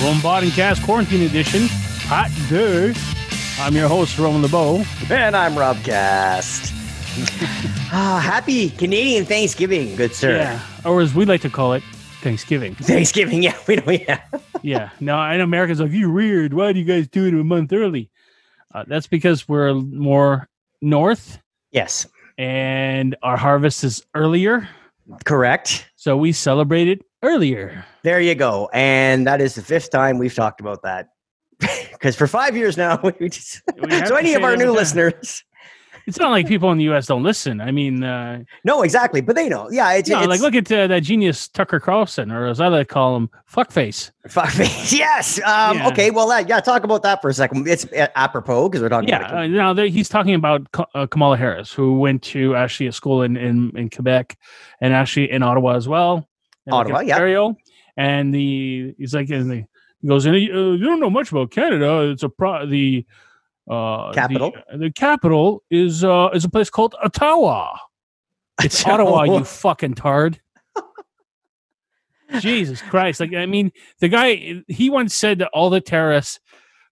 Bot Cast Quarantine Edition, Hot Day. I'm your host, Roman LeBeau. And I'm Rob Cast. Ah, happy Canadian Thanksgiving, good sir. Yeah, or as we like to call it, Thanksgiving. Thanksgiving, yeah, we know, yeah. yeah. No, I know Americans are like, you're weird. Why do you guys do it a month early? Uh, that's because we're more north Yes, and our harvest is earlier. Correct. So we celebrated earlier. There you go. And that is the fifth time we've talked about that. Because for five years now, we just, We so to any of our new listeners, It's not like people in the U.S. don't listen. I mean, uh, no, exactly, but they know. Yeah, it's, no, it's like look at uh, that genius Tucker Carlson, or as I like to call him, fuckface. fuck me. Yes. Um, Yeah. Okay. Well, uh, yeah. Talk about that for a second. It's uh, apropos because we're talking Yeah, uh, now he's talking about uh, Kamala Harris, who went to actually a school in, in, in Quebec and actually in Ottawa as well. and, like, Ottawa, yeah. Ontario. And the he's like, and the, he goes, and you don't know much about Canada. It's a pro the uh, Capital. The, the capital is uh is a place called Ottawa. It's Ottawa, you fucking tard. Jesus Christ. Like, I mean, the guy, he once said that all the terrorists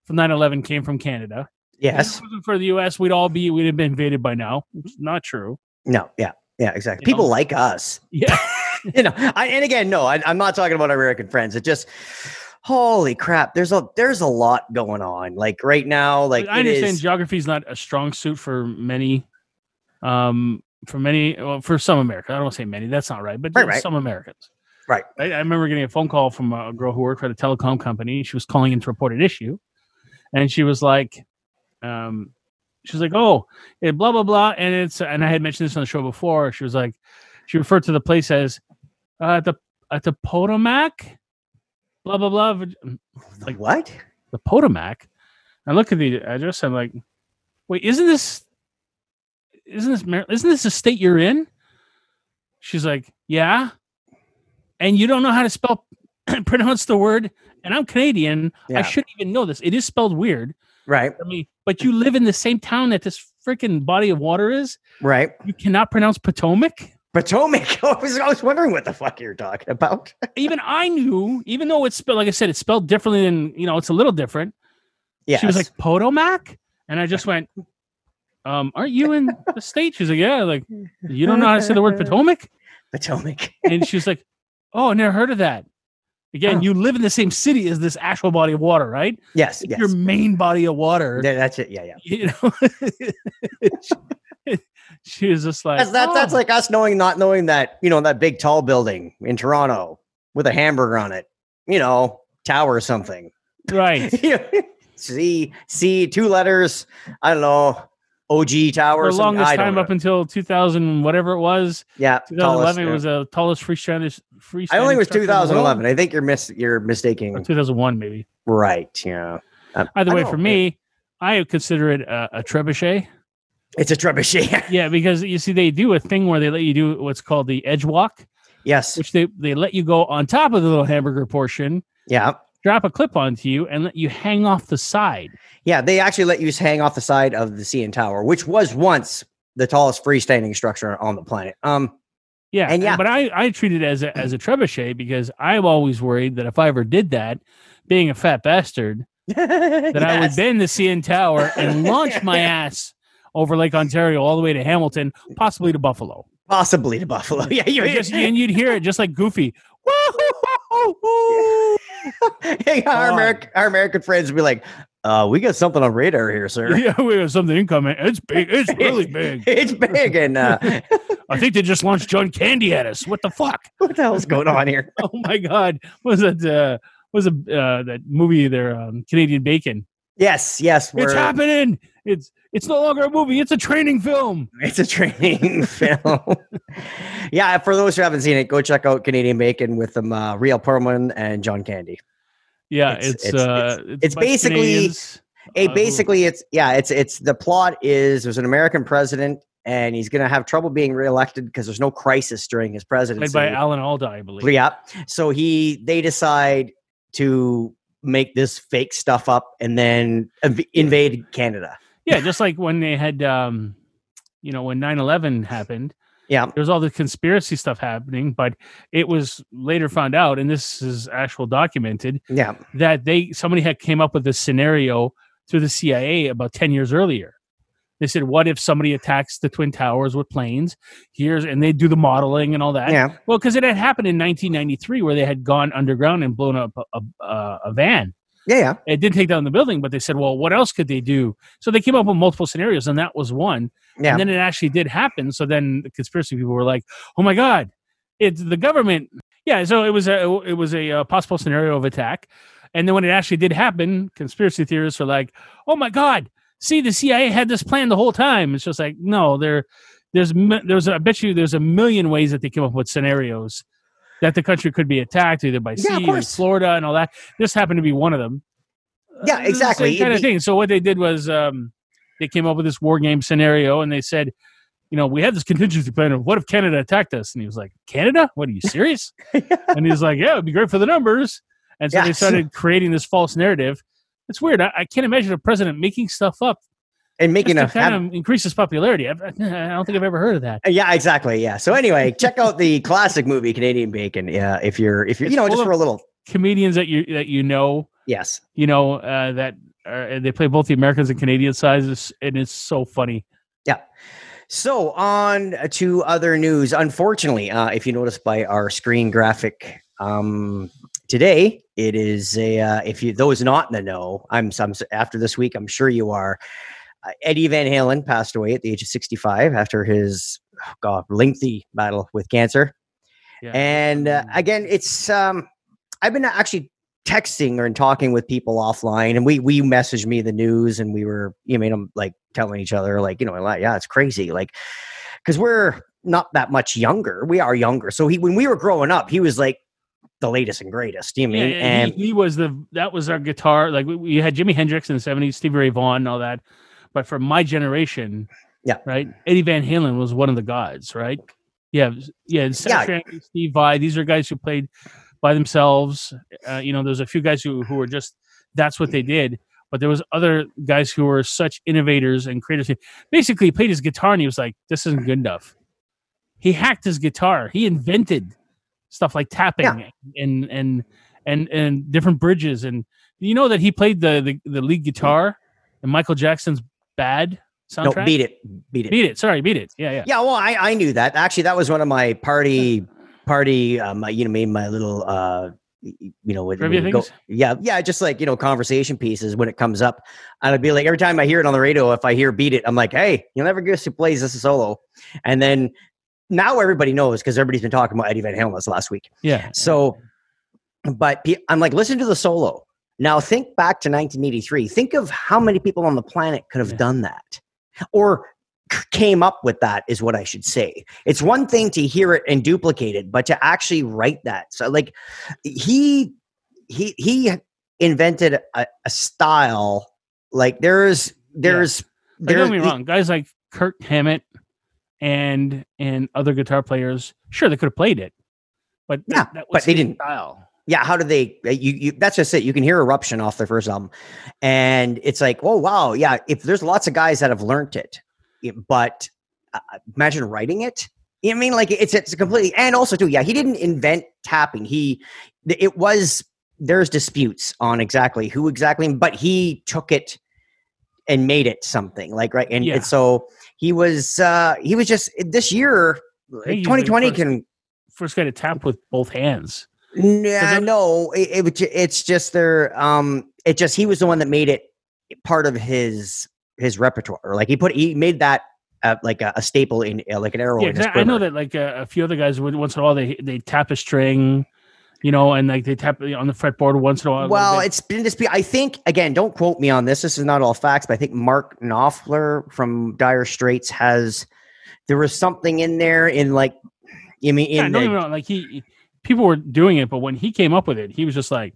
from 9 11 came from Canada. If Yes. it wasn't for the US, we'd all be, we'd have been invaded by now. It's not true. No. Yeah. Yeah. Exactly. You People know? like us. Yeah. you know, I, and again, no, I, I'm not talking about American friends. It just, holy crap, there's a there's a lot going on. Like right now, like I understand is- geography is not a strong suit for many, um, for many, well, for some Americans. I don't say many, that's not right, but Right, right. some Americans. Right. I, I remember getting a phone call from a girl who worked for the telecom company. She was calling in to report an issue, and she was like, um, she was like, "Oh, it blah blah blah," and it's and I had mentioned this on the show before. She was like, she referred to the place as uh, the at the Potomac, blah blah blah. Like what? the Potomac. I look at the address. I'm like, wait, isn't this, isn't this, Mar- isn't this a state you're in? She's like, yeah. And you don't know how to spell, pronounce the word. And I'm Canadian. Yeah. I shouldn't even know this. It is spelled weird. Right. I mean, but you live in the same town that this freaking body of water is. Right. You cannot pronounce Potomac. Potomac. I was, I was wondering what the fuck you're talking about. Even I knew, even though it's spelled, like I said, it's spelled differently than, you know, it's a little different. Yeah. She was like, Potomac? And I just went, um, aren't you in the state? She's like, yeah. Like, you don't know how to say the word Potomac? Potomac. And she was like, oh, I never heard of that. Again, Oh. you live in the same city as this actual body of water, right? yes. Yes. Your main body of water. Yeah, that's it. Yeah. Yeah. You know, she was just like, That's, that's, that's "Oh." like us knowing, not knowing that, you know, that big tall building in Toronto with a hamburger on it, you know, tower or something. right. C, C, two letters. I don't know. OG tower. For or the longest time up until 2000, whatever it was, yeah. 2011, tallest, it yeah. was the tallest freestanding. freestanding I only was structure in the world. 2011. I think you're mis you're mistaking. Or 2001, maybe. Right. Yeah. Um, Either way, for me, I consider it a, a trebuchet. It's a trebuchet. Yeah, because you see, they do a thing where they let you do what's called the edge walk, yes. which they they let you go on top of the little hamburger portion, Yeah. drop a clip onto you, and let you hang off the side. Yeah. They actually let you hang off the side of the CN Tower, which was once the tallest freestanding structure on the planet. Um. Yeah, And yeah. but I I treat it as a as a trebuchet because I'm always worried that if I ever did that, being a fat bastard, that I would bend the CN Tower and launch my ass over Lake Ontario all the way to Hamilton, possibly to Buffalo. possibly to Buffalo. Yeah. you and you'd hear it just like Goofy. Hey, our. American our American friends would be like, uh, we got something on radar here, sir. Yeah, we have something incoming. It's big. It's really big. it's big and uh, I think they just launched John Candy at us. What the fuck? what the hell's going on here? Oh my god! What was that? Uh, what was a uh, that movie there? Um, Canadian Bacon. Yes, yes, It's happening. It's it's no longer a movie. It's a training film. It's a training film. yeah, for those who haven't seen it, go check out Canadian Bacon with them, uh, Rhea Perlman and John Candy. Yeah, It's- it's it's- uh, it's- it's a basically- Canadians, Hey, uh, basically, it's yeah, it's it's the plot is there's an American president and he's going to have trouble being reelected because there's no crisis during his presidency. played by Alan Alda, I believe. Yeah. So he they decide to make this fake stuff up and then inv- invade Canada. Yeah, just like when they had, um, you know, when 9-11 happened, Yeah. there was all the conspiracy stuff happening, but it was later found out, and this is actual documented, Yeah. that they somebody had came up with this scenario through the CIA about 10 years earlier. They said, what if somebody attacks the Twin Towers with planes? Here's and they do the modeling and all that. Yeah. Well, because it had happened in 1993 where they had gone underground and blown up a, a, a van. Yeah. Yeah. It didn't take down the building, but they said, well, what else could they do? So they came up with multiple scenarios, and that was one. Yeah. And then it actually did happen. So then the conspiracy people were like, "Oh my god, it's the government." Yeah. So it was a it was a, uh possible scenario of attack, and then when it actually did happen, conspiracy theorists are like, "Oh my god, see, the CIA had this plan the whole time." It's just like, no, there, there's there's I bet you there's a million ways that they came up with scenarios that the country could be attacked either by Yeah, sea or. Florida and all that. This happened to be one of them. Yeah, Uh, the exactly. Kind of thing. So what they did was um, they came up with this war game scenario, and they said, you know, we had this contingency plan of what if Canada attacked us, and he was like, Canada? What are you serious? and he was like, yeah, it'd be great for the numbers. And so they started creating this false narrative. It's weird. I, I can't imagine a president making stuff up And just making to a kind have- of increase his popularity. I've, I don't think I've ever heard of that. yeah, exactly. Yeah. So anyway, check out the classic movie Canadian Bacon. Yeah, if you're if you're It's you know just for a little Comedians that you that you know, yes. you know, uh, that are, they play both the Americans and Canadian sizes, and it's so funny. Yeah. So on to other news. Unfortunately, uh, if you notice by our screen graphic um, today, it is a uh, if you those not in the know. I'm, I'm after this week. I'm sure you are. Uh, Eddie Van Halen passed away at the age of 65 after his oh God lengthy battle with cancer. Yeah. And uh, again, it's um, I've been actually texting or talking with people offline, and we we messaged me the news, and we were you know I'm like telling each other like you know like yeah it's crazy like because we're not that much younger. We are younger, so he when we were growing up, he was like the latest and greatest. You mean? yeah, and he, he was the that was our guitar. Like we, we had Jimi Hendrix in the seventies, Stevie Ray Vaughan, and all that. But for my generation, Yeah. right, Eddie Van Halen was one of the gods, right? Yeah, yeah, Seth Yeah. Steve Vai. These are guys who played by themselves. Uh, you know, there's a few guys who who were just that's what they did. But there was other guys who were such innovators and creators. Basically, he played his guitar and he was like, "This isn't good enough." He hacked his guitar. He invented stuff like tapping and and and and different bridges. And you know that he played the the, the lead guitar in Michael Jackson's "Bad" soundtrack? no, beat it, beat it. Beat it. Sorry, beat it. Yeah, yeah. Yeah, well, I, I knew that. Actually, that was one of my party party. Um, you know, made my little uh, you know, when, when go- yeah, yeah, just like you know, conversation pieces when it comes up. And I'd be like, every time I hear it on the radio, if I hear "Beat It," I'm like, hey, you'll never guess who plays this solo. And then now everybody knows because everybody's been talking about Eddie Van Halen this last week. Yeah. So, but I'm like, listen to the solo. Now think back to 1983. Think of how many people on the planet could have Yeah. done that or came up with that, is what I should say. It's one thing to hear it and duplicate it, but to actually write that. So, like, he, he, he invented a, a style. Like, there's, there's, don't there's, get me wrong. Guys like Kirk Hammett and and other guitar players, sure, they could have played it, but Yeah, that, that was but they didn't. Style. Yeah how do they uh, you, you that's just it. You can hear eruption off their first album. And it's like oh wow yeah if there's lots of guys that have learned it it- but uh, imagine writing it. You know i mean? Like it's it's completely and also too yeah he didn't invent tapping. He it was there's disputes on exactly who exactly but he took it and made it something like right? And, Yeah. and so he was uh he was just this year the 2020 first- can First guy to tap with both hands. Yeah, no, it, it, it's just their um it just he was the one that made it part of his his repertoire. Like he put he made that uh, like a, a staple in uh, like an arrow Yeah, in his 'cause I I know that like uh, a few other guys would once in a while they they tap a string, you know, and like they tap on the fretboard once in a while. Well, it's been just be I think again, don't quote me on this. This is not all facts, but I think Mark Knopfler from Dire Straits has there was something in there in like I mean yeah, in don't the, get me wrong. Like he, people were doing it, but when he came up with it, he was just like,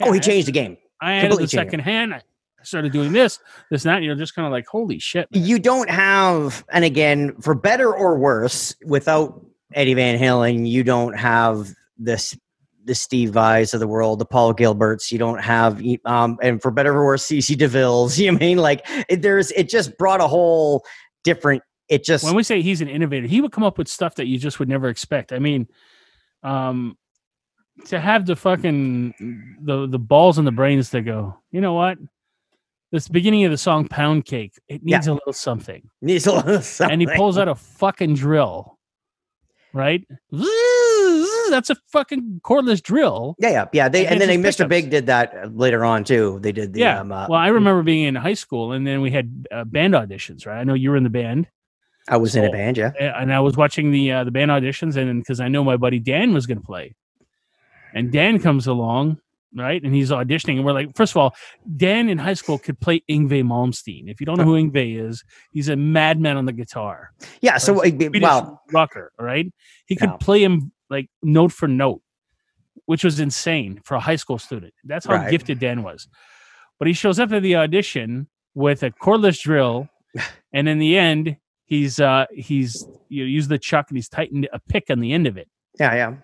Oh, he I- changed the game. I added completely the it. second hand. I started doing this, this, and that. You're just kind of like, holy shit. man. You don't have, and again, for better or worse, without Eddie Van Halen, you don't have this the Steve Vais of the world, the Paul Gilberts. You don't have, um, and for better or worse, CC DeVille's. You know I mean like it, there's it just brought a whole different. It just When we say he's an innovator, he would come up with stuff that you just would never expect. I mean, um, to have the fucking the the balls and the brains to go, you know what? This beginning of the song "Pound Cake," it Yeah. needs a little something, needs a little something. and he pulls out a fucking drill, right? That's a fucking cordless drill. Yeah, yeah, yeah. They And then they, Mr. Big did that later on too. They did the yeah. um, uh, well, I remember being in high school, and then we had uh, band auditions, right? I know you were in the band. I was in a band, yeah. and I was watching the uh, the band auditions, and because I know my buddy Dan was going to play, and Dan comes along, right, and he's auditioning, and we're like, first of all, Dan in high school could play Yngwie Malmsteen. If you don't know who Yngwie is, he's a madman on the guitar, Yeah, so Right. uh, well, rocker, right? He could play him like note for note, which was insane for a high school student. That's how Right. gifted Dan was. But he shows up at the audition with a cordless drill, and in the end, he's uh he's you know, use the chuck and he's tightened a pick on the end of it, yeah, yeah.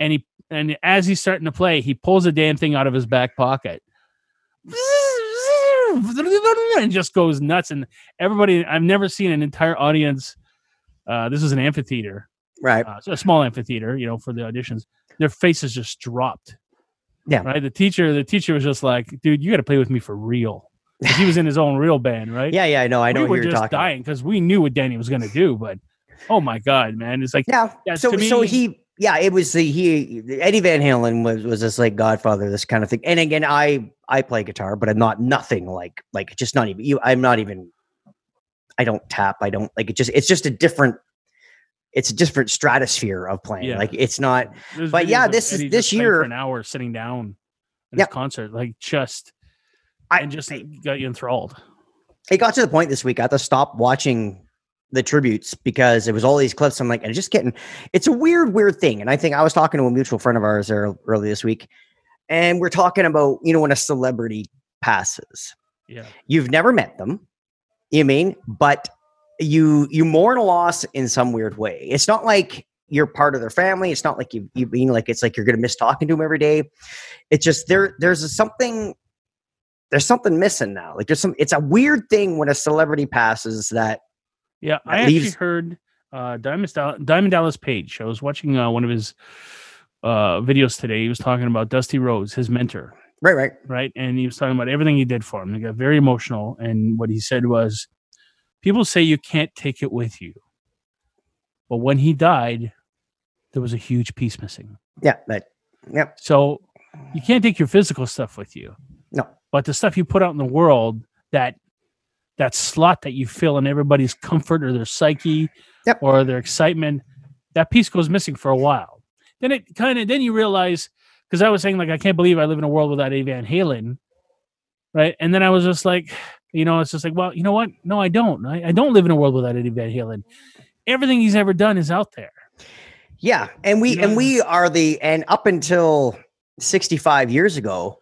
and he and as he's starting to play, he pulls a damn thing out of his back pocket. And just goes nuts, and everybody. I've never seen an entire audience. Uh, this is an amphitheater, Right. uh, so a small amphitheater, you know, for the auditions. Their faces just dropped. Yeah. Right. The teacher, the teacher was just like, "Dude, you got to play with me for real." He was in his own real band, right? Yeah, yeah, I know. I know we were just talking. dying because we knew what Danny was going to do. But oh my god, man, it's like Yeah. So to so he yeah, it was the he Eddie Van Halen was was this like Godfather, this kind of thing. And again, I I play guitar, but I'm not nothing like like just not even you. I'm not even. I don't tap. I don't like it. Just it's just a different. It's a different stratosphere of playing. Yeah. Like it's not. there's But yeah, this is- this year- for an hour sitting down Yeah. concert, like just I and just got you enthralled. it got to the point this week I had to stop watching the tributes because it was all these clips. I'm like, it's just getting, it's a weird, weird thing. And I think I was talking to a mutual friend of ours there early this week, and we're talking about, you know, when a celebrity passes, Yeah, you've never met them, you mean, but you you mourn a loss in some weird way. It's not like you're part of their family. It's not like you you mean like it's like you're gonna miss talking to them every day. It's just there there's a something there's something missing now. Like there's some it's a weird thing when a celebrity passes that yeah. I That actually heard uh, Diamond Diamond Dallas Page. I was watching uh, one of his uh, videos today. He was talking about Dusty Rhodes, his mentor, right, right. right? And he was talking about everything he did for him. He got very emotional, and what he said was, "People say you can't take it with you, but when he died, there was a huge piece missing." Yeah, but yeah, So you can't take your physical stuff with you. No. But the stuff you put out in the world, that that slot that you fill in everybody's comfort or their psyche Yep. or their excitement, that piece goes missing for a while. Then it kind of then you realize because I was saying like I can't believe I live in a world without Eddie Van Halen, right? And then I was just like, you know, it's just like, well, you know what? No, I don't. I, I don't live in a world without Eddie Van Halen. Everything he's ever done is out there. Yeah, and we You and we are the and up until 65 years ago,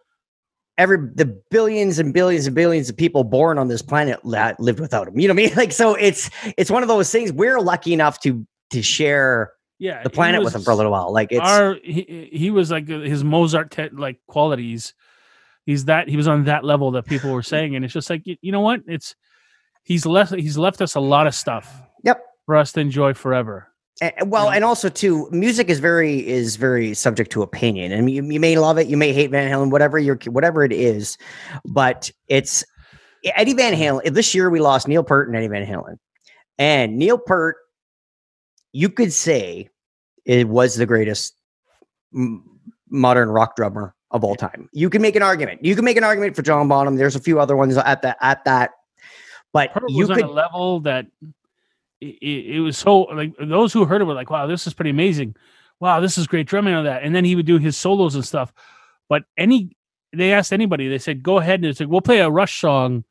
every the billions and billions and billions of people born on this planet that lived without him. You know what I mean? Like so it's it's one of those things we're lucky enough to to share Yeah, the he planet with him for a little while. Like it's our he, he was like uh, his Mozart te- like qualities. He's that he was on that level that people were saying, and it's just like you, you know what? It's he's left he's left us a lot of stuff. Yep. For us to enjoy forever. Well, and also too, music is very is very subject to opinion, and you, you may love it, you may hate Van Halen, whatever your whatever it is, but it's Eddie Van mm-hmm. Halen. This year we lost Neil Peart and Eddie Van Halen, and Neil Peart, you could say, it was the greatest modern rock drummer of all time. You can make an argument. You can make an argument for John Bonham. There's a few other ones at that at that, but Peart you was could on a level that it, it, was so like those who heard it were like, wow, this is pretty amazing. Wow, this is great drumming on that. And then he would do his solos and stuff. But any they asked anybody, they said, go ahead and it's like, we'll play a Rush song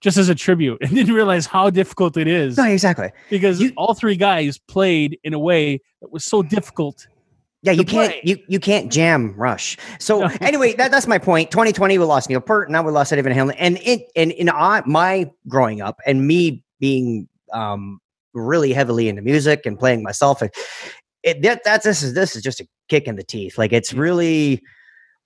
just as a tribute and didn't realize how difficult it is no exactly. because You- all three guys played in a way that was so difficult Yeah, you can't play. you you can't jam rush. So anyway, that, that's my point. 2020 we lost Neil Peart, now we lost Eddie Van Halen. And it and in I, my growing up and me being um really heavily into music and playing myself, it, it that that's this is this is just a kick in the teeth. Like it's really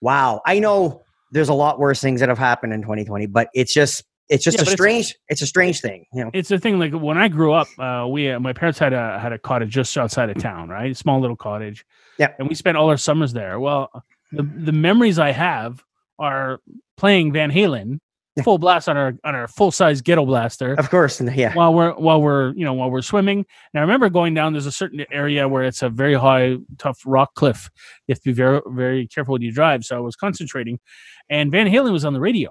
wow. I know there's a lot worse things that have happened in 2020, but it's just it's just Yeah, a but it's- strange it's a strange thing, you know. it's a thing. Like when I grew up, uh, we uh, my parents had a had a cottage just outside of town, right? Small little cottage. Yeah. and we spent all our summers there. Well, the the memories I have are playing Van Halen. Full blast on our on our full size ghetto blaster. Of course, and yeah. while we're while we're you know while we're swimming. And I remember going down. There's a certain area where it's a very high, tough rock cliff. You have to be very very careful when you drive. So I was concentrating, and Van Halen was on the radio.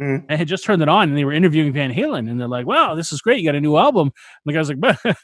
Mhm. I had just turned it on, and they were interviewing Van Halen, and they're like, "Wow, this is great! You got a new album." And the guy's like,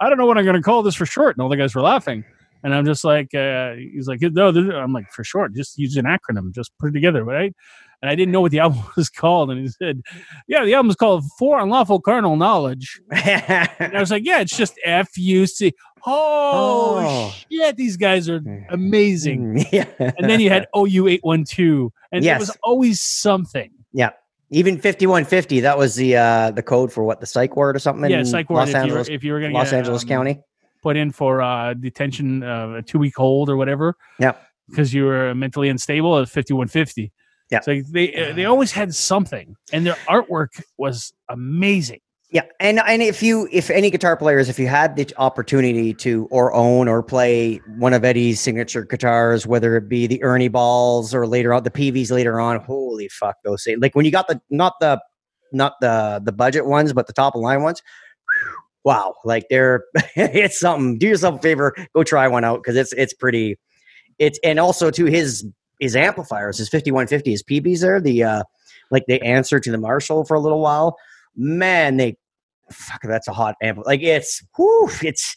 I don't know what I'm going to call this for short." And all the guys were laughing. And I'm just like, uh, he's like, no, I'm like, for short, just use an acronym, just put it together, right? And I didn't know what the album was called. And he said, yeah, the album's called For Unlawful Carnal Knowledge. And I was like, yeah, it's just F U C. Oh, Oh. shit, these guys are amazing. yeah. And then you had OU eight one two, and it was always something. Yeah. Even 5150 that was the uh the code for what the psych ward or something yeah, in psych ward. los If you were angeles if you were going to los get, angeles um, county put in for uh, detention, uh, a two week hold or whatever. Yep. Because you were mentally unstable at fifty one fifty. Yeah. So they uh, they always had something, and their artwork was amazing. yeah and and if you if any guitar players if you had the opportunity to or own or play one of eddie's signature guitars whether it be the ernie balls or later on the Peaveys later on holy fuck those things like when you got the not the not the the budget ones but the top of line ones wow like they're it's something do yourself a favor go try one out because it's it's pretty it's and also to his his amplifiers his 5150 his Peaveys there the uh like the answer to the marshall for a little while. Man they fuck that's a hot amp like it's whew, it's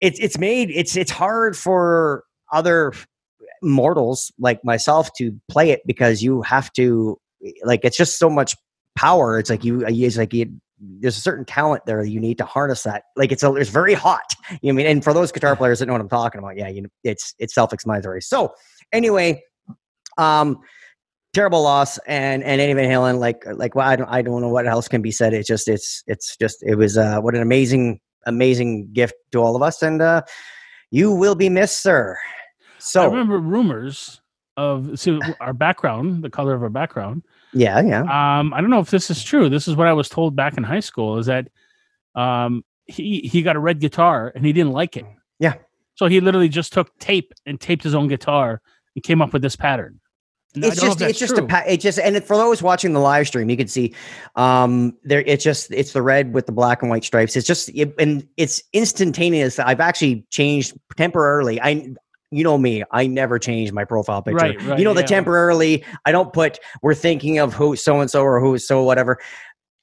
it's it's made it's it's hard for other mortals like myself to play it because you have to like it's just so much power. It's like you it's like you there's a certain talent there you need to harness that. Like it's a it's very hot. You know i mean? And for those guitar players that know what i'm talking about yeah you know it's it's self-explanatory so anyway um terrible loss and and Eddie Van Halen like like well I don't I don't know what else can be said it's just it's it's just it was uh what an amazing amazing gift to all of us and uh you will be missed sir So I remember rumors of so our background, the color of our background. yeah yeah Um, I don't know if this is true. This is what I was told back in high school. Is that um, he he got a red guitar and he didn't like it. Yeah. So he literally just took tape and taped his own guitar and came up with this pattern. And it's just it's just a true. pa- it just and for those watching the live stream you can see um there it's just it's the red with the black and white stripes it's just it, and it's instantaneous i've actually changed temporarily i you know me i never change my profile picture Right, right, you know the yeah. temporarily i don't put we're thinking of who so and so or who so whatever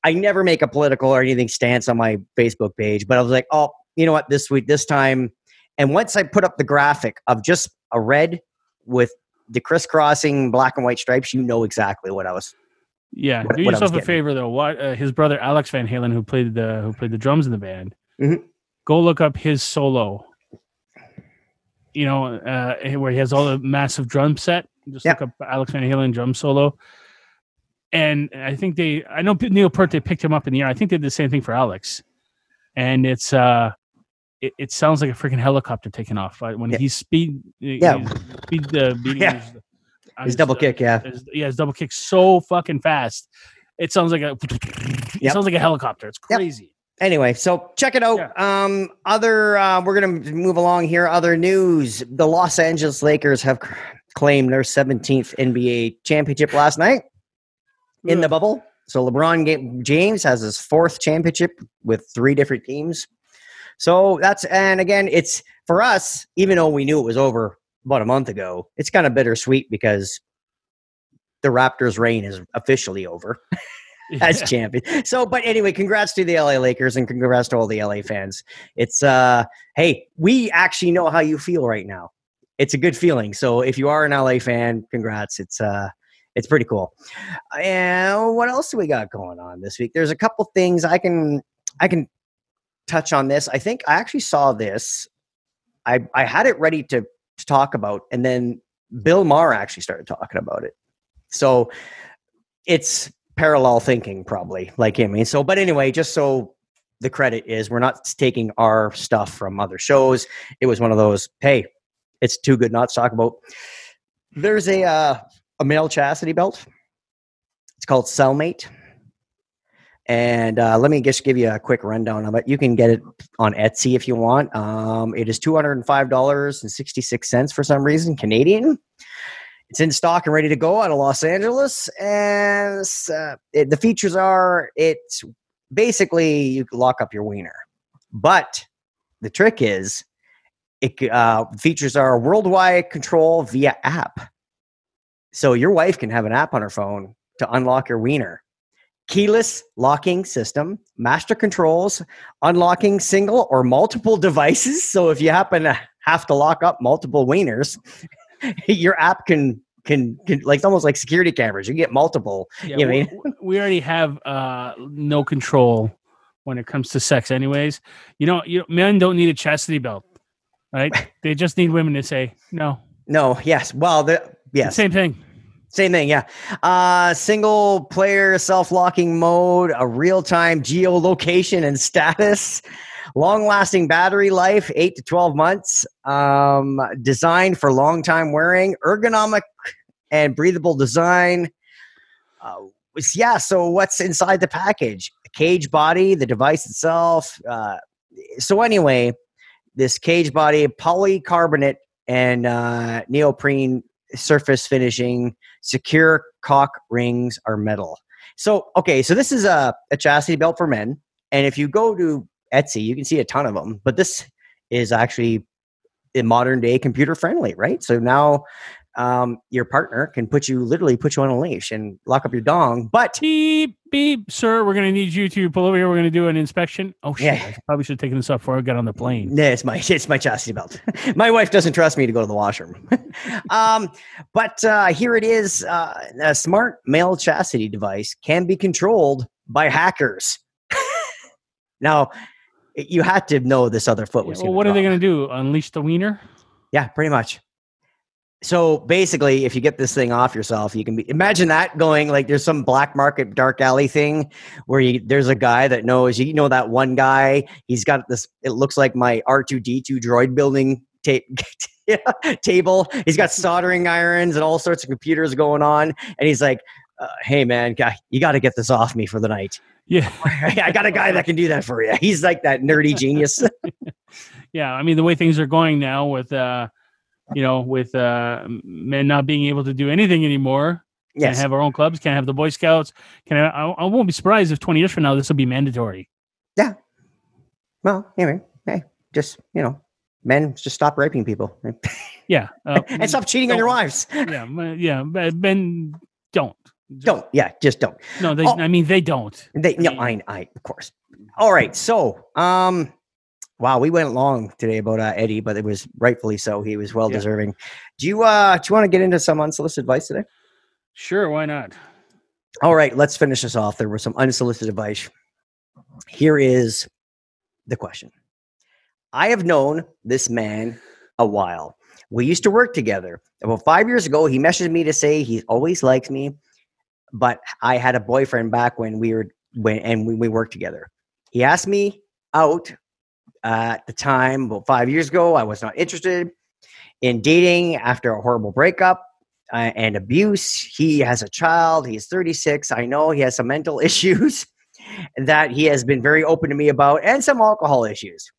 i never make a political or anything stance on my facebook page but i was like oh you know what this week this time and once i put up the graphic of just a red with the crisscrossing black and white stripes, you know exactly what I was. Yeah, what- do what yourself a favor though. What uh, his brother Alex Van Halen, who played the who played the drums in the band, Mhm. go look up his solo. You know, uh, where he has all the massive drum set. Just Yeah. look up Alex Van Halen drum solo. And I think they, I know Neil Peart, they picked him up in the air. I think they did the same thing for Alex. And it's, uh, it, it sounds like a freaking helicopter taking off uh, when Yeah. he's speed, Yeah. he's speed uh, beating Yeah. his, His double kick, yeah. his- yeah, his double kick so fucking fast. It sounds like a. It Yep. sounds like a helicopter. It's Yep. crazy. Anyway, so check it out. Um, other uh, we're gonna move along here. Other news: the Los Angeles Lakers have c- claimed their 17th NBA championship last night in the bubble. So LeBron James has his fourth championship with three different teams. So that's and again, it's for us. Even though we knew it was over about a month ago, it's kind of bittersweet because the Raptors' reign is officially over as champion. So, but anyway, congrats to the LA Lakers and congrats to all the LA fans. It's uh, hey, we actually know how you feel right now. It's a good feeling. So, if you are an LA fan, congrats. It's uh, it's pretty cool. And what else do we got going on this week? There's a couple things I can I can touch on this. I think I actually saw this. I I had it ready to to talk about, and then Bill Maher actually started talking about it. So it's parallel thinking, probably like him. So but anyway, just so the credit is, we're not taking our stuff from other shows. It was one of those. Hey, it's too good not to talk about. There's a uh, a male chastity belt. It's called Cellmate. And uh, let me just give you a quick rundown of it. You can get it on Etsy if you want. Um, it is $205.66 for some reason, Canadian. It's in stock and ready to go out of Los Angeles. And uh, it, the features are it's basically you lock up your wiener. But the trick is, it uh, features are worldwide control via app. So your wife can have an app on her phone to unlock your wiener keyless locking system, master controls, unlocking single or multiple devices. So if you happen to have to lock up multiple wieners, your app can can, can like it's almost like security cameras. You get multiple. Yeah, you know we, I mean? we already have uh, no control when it comes to sex, anyways. You know, you men don't need a chastity belt, right? they just need women to say no. No, yes. Well, the yes. Same thing. Same thing, yeah. Uh, single player self locking mode, a real time geolocation and status, long lasting battery life, eight to 12 months, um, designed for long time wearing, ergonomic and breathable design. Uh, yeah, so what's inside the package? Cage body, the device itself. Uh, so, anyway, this cage body, polycarbonate and uh, neoprene surface finishing secure cock rings are metal. So, okay, so this is a, a chastity belt for men. And if you go to Etsy, you can see a ton of them, but this is actually in modern day computer friendly, right? So now um, your partner can put you literally put you on a leash and lock up your dong. But Beep beep, sir. We're gonna need you to pull over here. We're gonna do an inspection. Oh shit! Yeah. I probably should have taken this up before I got on the plane. Yeah, it's my it's my chastity belt. my wife doesn't trust me to go to the washroom. um, but uh, here it is: uh, a smart male chastity device can be controlled by hackers. now, you had to know this other foot was. well, what are they gonna do? Unleash the wiener? Yeah, pretty much. So basically, if you get this thing off yourself, you can be imagine that going like there's some black market dark alley thing where you there's a guy that knows you know that one guy? He's got this it looks like my R2D2 droid building ta- table. He's got soldering irons and all sorts of computers going on. And he's like uh, hey man guy you got to get this off me for the night. Yeah, I got a guy that can do that for you he's like that nerdy genius. Yeah. I mean, the way things are going now with, uh, you know, with uh, men not being able to do anything anymore. Can't have our own clubs. Can't have the Boy Scouts. Can I, I? I won't be surprised if twenty years from now this will be mandatory. Yeah. Well anyway hey just you know men just stop raping people Yeah, uh, and stop cheating on your wives. Yeah, yeah. but Men don't. Just- Don't. Yeah, just don't. No, they. Oh. I mean, they don't. They no, I, I of course. All right. So, um, wow, we went long today about uh, Eddie, but it was rightfully so. He was well Yeah. deserving. Do you uh do you want to get into some unsolicited advice today? Sure, why not? All right, let's finish this off. There was some unsolicited advice. Here is the question. I have known this man a while. We used to work together. About five years ago, he messaged me to say he always likes me, but I had a boyfriend back when we were when and we, we worked together. He asked me out uh, at the time about five years ago. I was not interested in dating after a horrible breakup uh, and abuse. He has a child. He's 36. I know he has some mental issues that he has been very open to me about and some alcohol issues.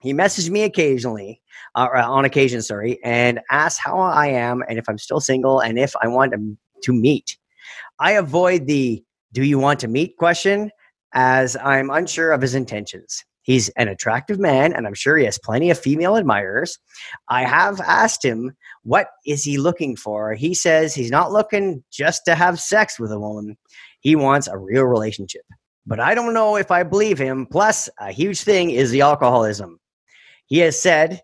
He messaged me occasionally, uh, or on occasion, sorry, and asks how I am and if I'm still single and if I want to meet. I avoid the do you want to meet question as I'm unsure of his intentions. He's an attractive man and I'm sure he has plenty of female admirers. I have asked him what is he looking for? He says he's not looking just to have sex with a woman. He wants a real relationship. But I don't know if I believe him. Plus, a huge thing is the alcoholism. He has said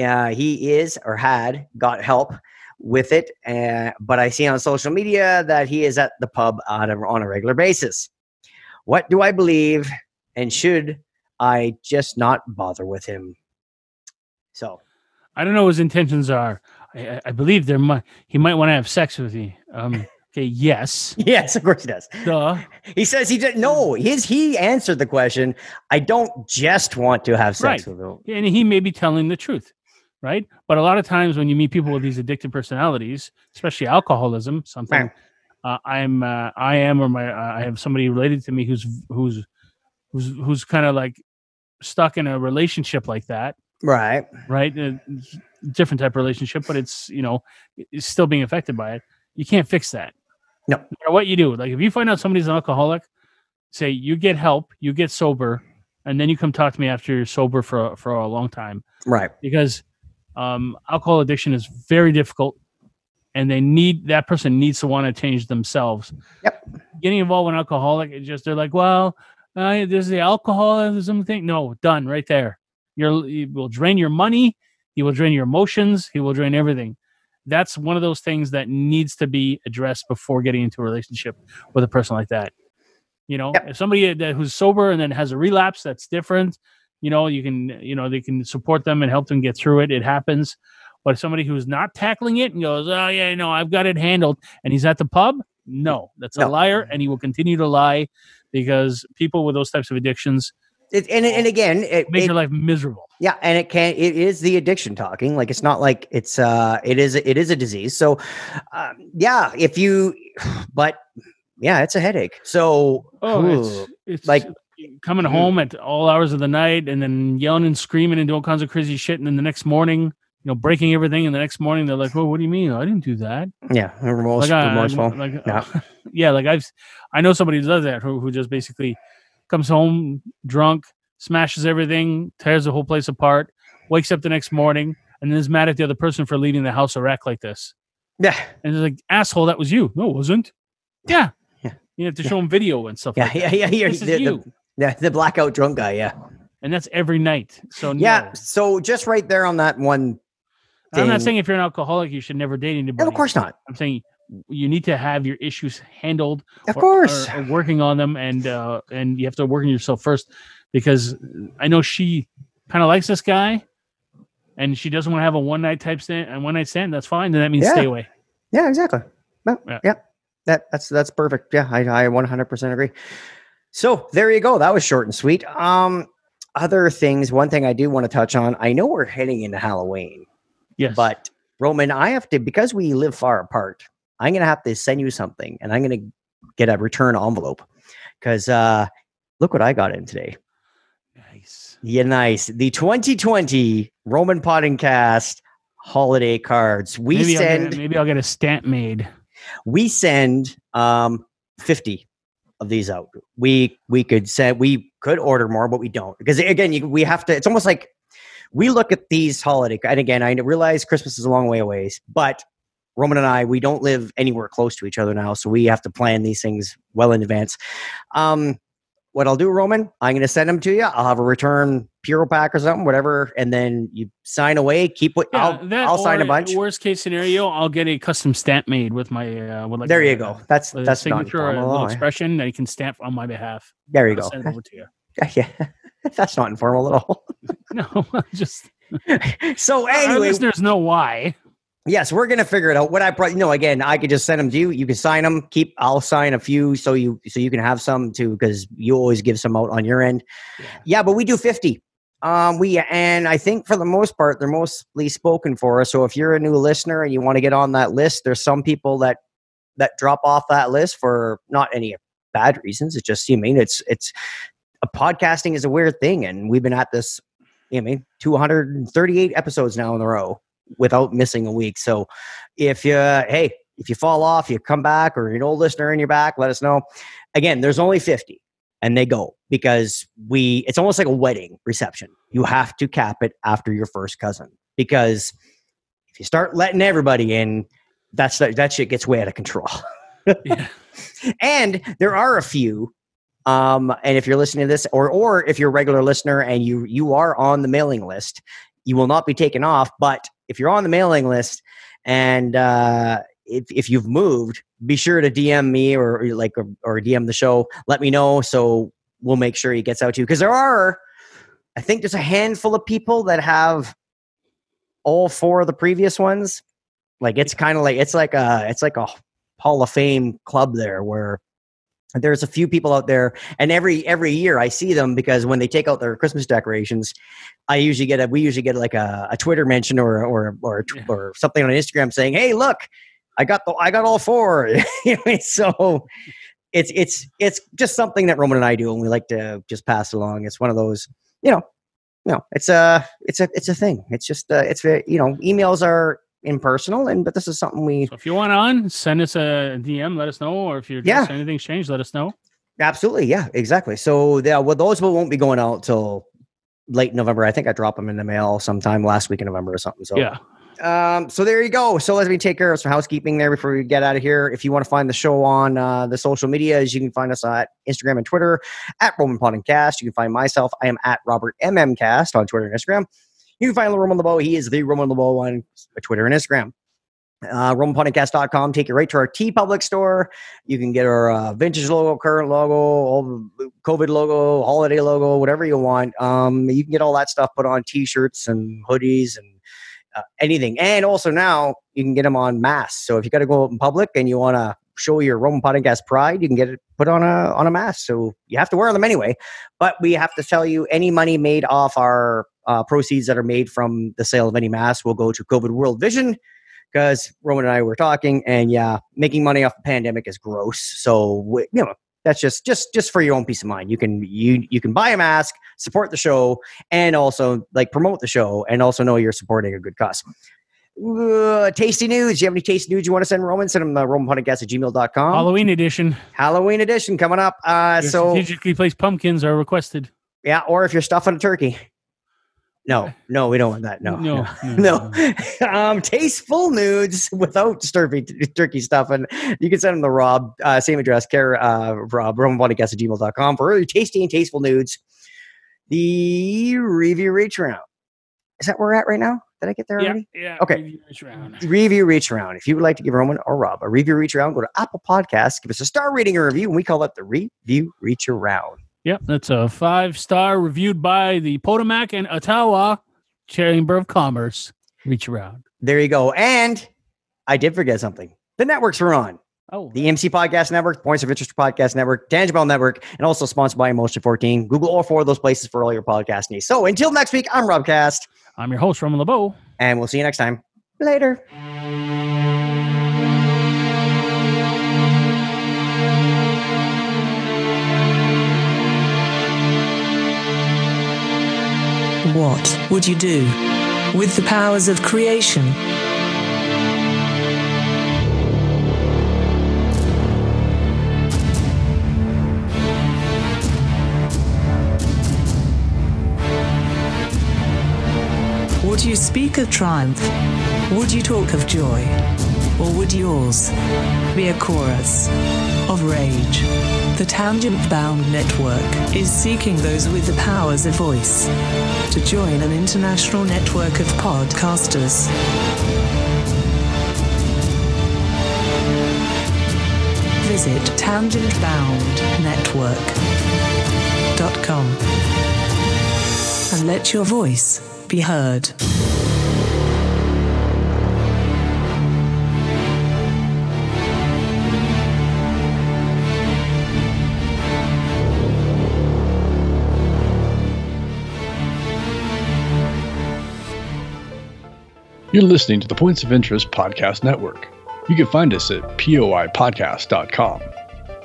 uh, he is or had got help with it, uh, but I see on social media that he is at the pub on a, on a regular basis. What do I believe, and should I just not bother with him? So, I don't know what his intentions are. I, I- believe there might he might want to have sex with me. Um, okay, yes, Yes, of course he does. duh. He says he did no. His he answered the question. I don't just want to have sex Right. with him. and he may be telling the truth, right? But a lot of times when you meet people with these addictive personalities, especially alcoholism, something uh, I'm, uh, I am, or my, uh, I have somebody related to me who's who's who's who's kind of like stuck in a relationship like that, Right. right? Uh, different type of relationship, but it's you know it's still being affected by it. You can't fix that. No. No matter what you do, like if you find out somebody's an alcoholic, say you get help, you get sober, and then you come talk to me after you're sober for for a long time Right. because um, alcohol addiction is very difficult and they need that person needs to want to change themselves Yep. getting involved with an alcoholic it's just they're like well uh, there's the alcoholism thing. No done right there. You're, he will drain your money. He will drain your emotions. He will drain everything. That's one of those things that needs to be addressed before getting into a relationship with a person like that. You know Yep. if somebody that who's sober and then has a relapse that's different. You know you can you know they can support them and help them get through it. It happens. But somebody who's not tackling it and goes oh yeah no i've got it handled and he's at the pub no that's a liar and he will continue to lie because people with those types of addictions It, and and again, it, makes your life miserable yeah, and it can it is the addiction talking. Like it's not like it's uh it is it is a disease. So um, yeah, if you but yeah, it's a headache. So oh ooh, it's, it's like- coming home at all hours of the night and then yelling and screaming and doing all kinds of crazy shit and then the next morning know breaking everything and the next morning they're like oh what do you mean i didn't do that yeah, remorse, like, I- like, Yeah. yeah, like I've, I know somebody who does that who, who just basically comes home drunk, smashes everything, tears the whole place apart, wakes up the next morning, and then is mad at the other person for leaving the house or act like this. yeah, And it's like, asshole, that was you. No, it wasn't. Yeah. Yeah. You have to show them video and stuff yeah, like yeah, yeah. You're, This is you. the, yeah, the blackout drunk guy. Yeah, And that's every night. So yeah. no. So just right there on that one. I'm not saying if you're an alcoholic, you should never date anybody. No, of course not. I'm saying you need to have your issues handled Of or- course. or, or working on them and uh and you have to work on yourself first because i know she kind of likes this guy and she doesn't want to have a one night type stand and one night stand that's fine then that means Yeah. stay away Yeah, exactly. No, Yeah. yeah. That that's that's perfect. Yeah, I I 100% agree. So, there you go. That was short and sweet. Um other things, one thing I do want to touch on. I know we're heading into Halloween, yes but Roman, I have to because we live far apart. I'm going to have to send you something and I'm going to get a return envelope cuz uh look what I got in today. nice Yeah, nice. The 2020 Roman Podcast holiday cards. We maybe, send I'll get, maybe i'll get a stamp made we send um 50 of these out we we could send we could order more but we don't because again you, we have to it's almost like we look at these holiday and again i realize christmas is a long way away but roman and i we don't live anywhere close to each other now so we have to plan these things well in advance. Um what i'll do roman i'm going to send them to you i'll have a return puro pack or something whatever and then you sign away keep what yeah, i'll, that I'll sign a bunch. worst case scenario i'll get a custom stamp made with my uh with like there you go. That's that's signature or a little expression that you can stamp on my behalf. There you I'll go. send it over to you Yeah, that's not informal at all. no just so our anyway, listeners know why yes, we're gonna figure it out. What I brought, you know, again, I could just send them to you. You can sign them. Keep. I'll sign a few so you so you can have some too because you always give some out on your end. Yeah. Yeah, but we do fifty. Um, we and I think for the most part they're mostly spoken for. So if you're a new listener and you want to get on that list, there's some people that that drop off that list for not any bad reasons. It's just you mean it's it's podcasting is a weird thing, and we've been at this you know I mean, 238 episodes now in a row without missing a week. So if you hey, if you fall off, you come back, or you're an old listener and you're back, let us know. Again, there's only 50 and they go because we it's almost like a wedding reception. You have to cap it after your first cousin because if you start letting everybody in, that's that shit gets way out of control. yeah and there are a few um and if you're listening to this or or if you're a regular listener and you you are on the mailing list you will not be taken off. But if you're on the mailing list and uh if, if you've moved be sure to dm me or, like or, or dm the show. Let me know so we'll make sure he gets out to you. Because there are i think there's a handful of people that have all four of the previous ones. Like it's kind of like it's like a it's like a Hall of Fame club there where there's a few people out there and every every year i see them because when they take out their christmas decorations i usually get a we usually get like a, a twitter mention or or or, Yeah. or something on instagram saying hey look i got the i got all four. So it's it's it's just something that roman and i do and we like to just pass along. It's one of those you know no it's a it's a it's a thing. It's just uh, it's very you know emails are impersonal and but this is something we So if you want on, send us a DM. Let us know, or if you're Yeah. anything's changed, let us know. Absolutely, yeah, exactly. So yeah, well, those will won't be going out till late November. I think I dropped them in the mail sometime last week in November or something. So Yeah. um, so there you go. So let me take care of some housekeeping there before we get out of here. If you want to find the show on uh, the social medias, you can find us at Instagram and Twitter at Roman Podcast. You can find myself. I am at Robert MMCast on Twitter and Instagram. You can find the Roman LeBeau. He is the Roman LeBeau on Twitter and Instagram. Uh, RomanPodcast.com. Take you right to our TeePublic store. You can get our uh, vintage logo, current logo, all COVID logo, holiday logo, whatever you want. Um, you can get all that stuff put on T-shirts and hoodies and uh, anything. And also now you can get them on masks. So if you got to go out in public and you want to show your Roman Podcast pride, you can get it put on a on a mask. So you have to wear them anyway. But we have to tell you, any money made off our uh, proceeds that are made from the sale of any mask will go to COVID World Vision. Because Roman and I were talking, and yeah, making money off the pandemic is gross. So we, you know, that's just just just for your own peace of mind. You can you you can buy a mask, support the show, and also like promote the show, and also know you're supporting a good cause. Uh, tasty news. Do you have any tasty news you want to send Roman? Send them uh, romanpodcast at gmail.com. Halloween edition. Halloween edition coming up. Uh, Your so strategically placed pumpkins are requested. yeah, or if you're stuffing a turkey. No, no, we don't want that. No, no, no. um, tasteful nudes without turkey, turkey stuff. And you can send them to Rob, uh, same address, care, uh, Rob, romanpodcast at gmail.com for really tasty and tasteful nudes. The review reach around. Is that where we're at right now? Did I get there Yeah, already? yeah. Okay. review this round. Review reach around. If you would like to give Roman or Rob a review reach around, go to Apple Podcasts, give us a star rating or review, and we call that the review reach around. Yep, that's a five star reviewed by the Potomac and Ottawa Chamber of Commerce. Reach around. There you go. And I did forget something. The networks we're on. Oh, the EMC Podcast Network, Points of Interest Podcast Network, Tangible Network, and also sponsored by Emotionally 14. Google all four of those places for all your podcast needs. So until next week, I'm Rob Cast, I'm your host, Roman LeBeau. and we'll see you next time. Later. What would you do with the powers of creation? Would you speak of triumph? Would you talk of joy? Or would yours be a chorus of rage? The Tangent Bound Network is seeking those with the powers of voice to join an international network of podcasters. Visit tangentboundnetwork.com and let your voice be heard. You're listening to the Points of Interest Podcast Network. You can find us at poipodcast.com.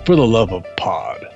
For the love of pod.